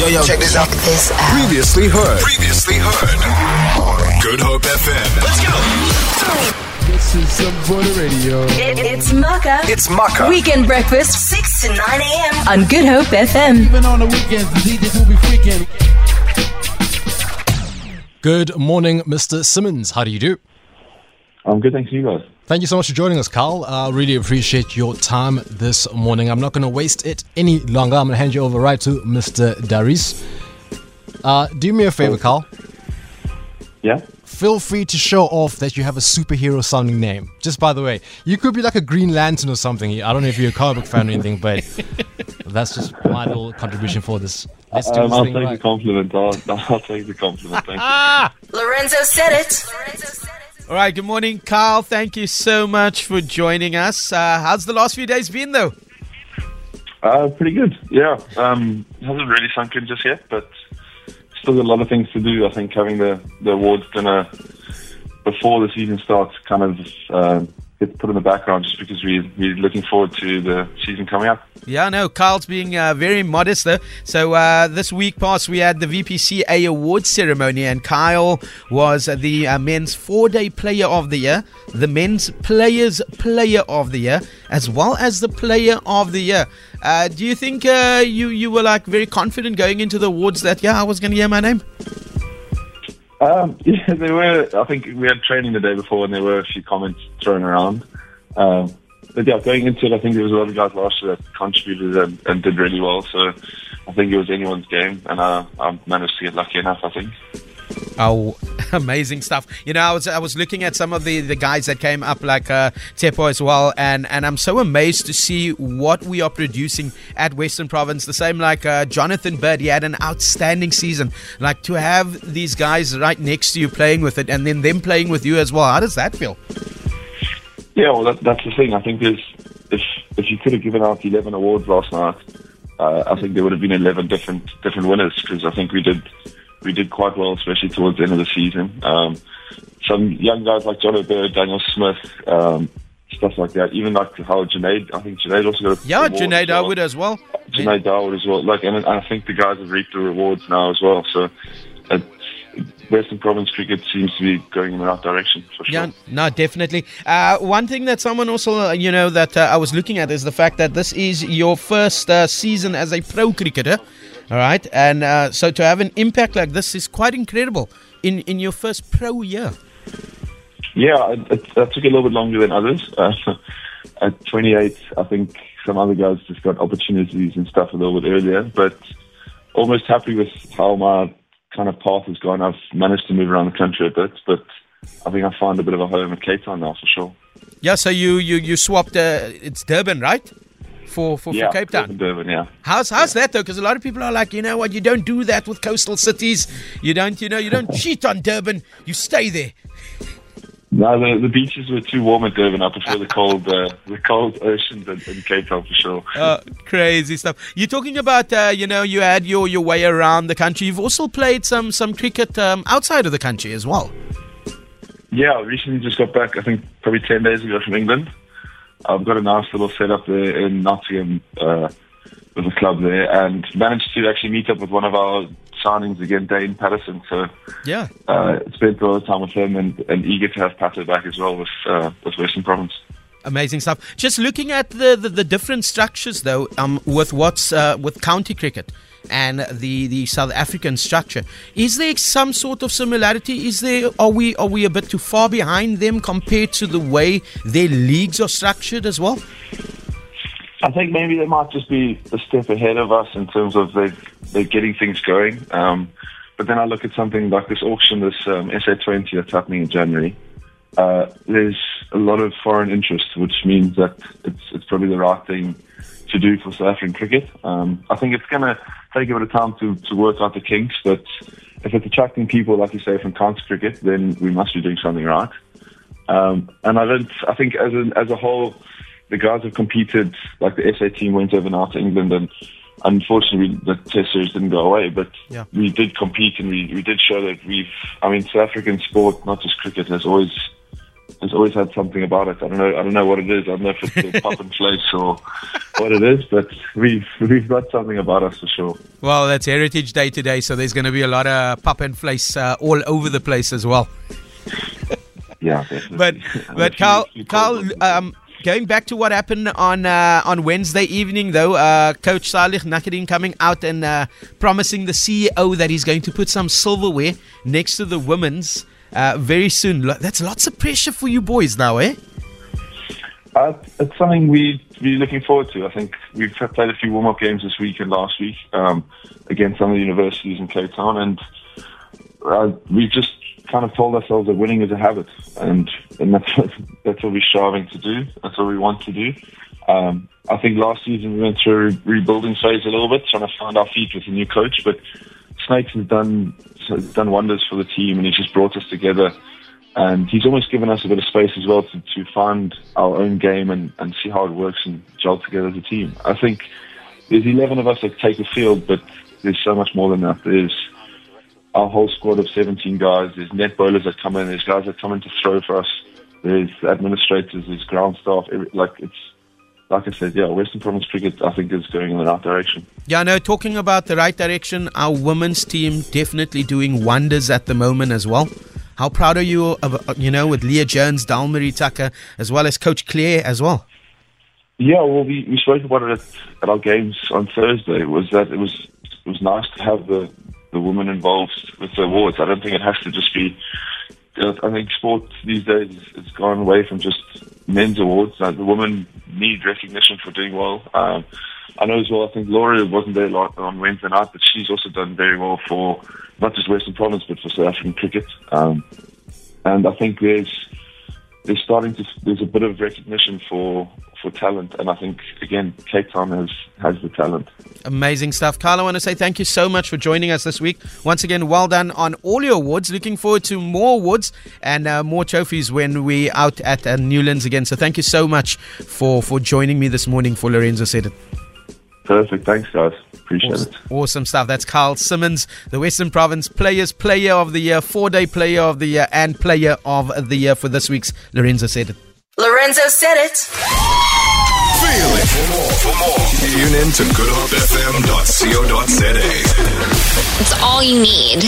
Yo, yo, check this out. This out. Previously heard. Previously heard. Good Hope FM. Let's go. This is some Border Radio. It, it's Mucka. It's Mucka. Weekend breakfast, 6 to 9 a.m. on Good Hope FM. Even on the weekends, the DJs will be freaking. Good morning, Mr. Simmonds. How do you do? I'm good, thanks you guys. Thank you so much for joining us, Kyle. I uh, really appreciate your time this morning. I'm not going to waste it any longer. I'm going to hand you over right to Mr. Darius. Uh, do me a favor, Kyle. Yeah? Feel free to show off that you have a superhero sounding name. Just by the way, you could be like a Green Lantern or something. I don't know if you're a comic book fan or anything, but that's just my little contribution for this. Let's do Um, this I'll thing take the compliment. I'll, I'll take the compliment. Thank you. Lorenzo said it. All right, good morning, Kyle. Thank you so much for joining us. Uh, how's the last few days been, though? Uh, pretty good. Yeah. Um, hasn't really sunk in just yet, but still got a lot of things to do. I think having the, the awards dinner before the season starts kind of uh, gets put in the background just because we, we're looking forward to the season coming up. Yeah, no, Kyle's being uh, very modest, though. So uh, this week past, we had the WPCA awards ceremony, and Kyle was the uh, men's four-day player of the year, the men's players player of the year, as well as the player of the year. Uh, do you think uh, you you were like very confident going into the awards that yeah I was going to hear my name? Um, yeah, there were. I think we had training the day before, and there were a few comments thrown around. Um, but yeah, going into it, I think there was a lot of guys last year that contributed and, and did really well. So I think it was anyone's game, and uh, I managed to get lucky enough. I think. Oh, amazing stuff! You know, I was I was looking at some of the, the guys that came up, like uh, Tepo as well, and, and I'm so amazed to see what we are producing at Western Province. The same like uh, Jonathan Bird, he had an outstanding season. Like to have these guys right next to you playing with it, and then them playing with you as well. How does that feel? Yeah, well, that, that's the thing. I think there's if if you could have given out 11 awards last night, uh, I think there would have been 11 different different winners because I think we did we did quite well, especially towards the end of the season. Um, some young guys like John Bird, Daniel Smith, um, stuff like that. Even like how Junaid, I think Junaid also got a Yeah, award Junaid as well. Dawood as well. Junaid Dawood as well. Like, and, I think the guys have reaped the rewards now as well. So. Western Province cricket seems to be going in the right direction for sure. Yeah, no, definitely. Uh, one thing that someone also, uh, you know, that uh, I was looking at is the fact that this is your first uh, season as a pro cricketer. All right, and uh, so to have an impact like this is quite incredible in in your first pro year. Yeah, it, it, that took a little bit longer than others. Uh, at 28, I think some other guys just got opportunities and stuff a little bit earlier, but almost happy with how my kind of path has gone. I've managed to move around the country a bit, but I think I found a bit of a home at Cape Town now for sure. Yeah, so you you you swapped. Uh, it's Durban, right? For for, yeah, for Cape Town. Durban, yeah. How's how's that though? Because a lot of people are like, you know what, you don't do that with coastal cities. You don't, you know, you don't cheat on Durban. You stay there. No, the, the beaches were too warm at Durban. I prefer the cold, uh, the cold oceans in, in Cape Town for sure. Uh, crazy stuff. You're talking about, uh, you know, you had your, your way around the country. You've also played some some cricket um, outside of the country as well. Yeah, I recently just got back, I think probably 10 days ago from England. I've got a nice little setup there in Nottingham uh, with a club there and managed to actually meet up with one of our signings again, Dane Paterson. So Yeah. uh, spent a lot of time with him and, and eager to have Pato back as well with, uh, with Western Province. Amazing stuff. Just looking at the, the, the different structures though, um, with what's uh, with county cricket and the, the South African structure, is there some sort of similarity? Is there are we are we a bit too far behind them compared to the way their leagues are structured as well? I think maybe they might just be a step ahead of us in terms of they they're getting things going. Um, but then I look at something like this auction, this um, SA20 that's happening in January. Uh, there's a lot of foreign interest, which means that it's it's probably the right thing to do for South African cricket. Um, I think it's going to take a bit of time to, to work out the kinks, but if it's attracting people, like you say, from county cricket, then we must be doing something right. Um, and I don't. I think as a, as a whole, the guys have competed. Like the SA team went over now to England, and unfortunately the Test series didn't go away. But Yeah. we did compete, and we, we did show that we've. I mean, South African sport, not just cricket, has always has always had something about it. I don't know. I don't know what it is. I don't know if it's the pap and vleis or what it is, but we've we've got something about us for sure. Well, that's Heritage Day today, so there's going to be a lot of pap and vleis uh, all over the place as well. Yeah, definitely. But but Kyle, Kyle, um, going back to what happened on uh, on Wednesday evening, though, uh, Coach Salieg Nackerdien coming out and uh, promising the CEO that he's going to put some silverware next to the women's uh, very soon. That's lots of pressure for you boys now, eh? Uh, it's something we be looking forward to. I think we've played a few warm up games this week and last week um, against some of the universities in Cape Town, and uh, we just kind of told ourselves that winning is a habit, and and that's what, that's what we're striving to do. That's what we want to do. Um, I think last season we went through a rebuilding phase a little bit, trying to find our feet with a new coach, but Snakes has done done wonders for the team, and he's just brought us together. And he's almost given us a bit of space as well to, to find our own game and, and see how it works and gel together as a team. I think there's 11 of us that take the field, but there's so much more than that. There's our whole squad of 17 guys. There's net bowlers that come in. There's guys that come in to throw for us. There's administrators. There's ground staff. Every, like it's like I said, yeah. Western Province cricket, I think, is going in the right direction. Yeah, no, talking about the right direction, our women's team definitely doing wonders at the moment as well. How proud are you of, uh, you know, with Leah Jones, Dalmarie Tucker, as well as Coach Claire as well? Yeah, well, we, we spoke about it at, at our games on Thursday. Was that it was it was nice to have the the women involved with the awards. I don't think it has to just be. I think sport these days has gone away from just men's awards. Uh, the women need recognition for doing well. Um, I know as well. I think Laura wasn't there on Wednesday night, but she's also done very well for not just Western Province but for South African cricket. Um, and I think there's there's starting to there's a bit of recognition for for talent, and I think again Cape Town has has the talent. Amazing stuff. Kyle, I want to say thank you so much for joining us this week. Once again, well done on all your awards. Looking forward to more awards and uh, more trophies when we out at uh, Newlands again. So thank you so much for, for joining me this morning for Lorenzo Said It. Perfect, thanks guys, appreciate Awesome, it. awesome stuff. That's Kyle Simmonds, the Western Province Players Player of the Year, four day Player of the Year, and Player of the Year for this week's Lorenzo Said It. Lorenzo said it. Feel it. For more, for more, tune in to goodhopefm.co.za. It's all you need.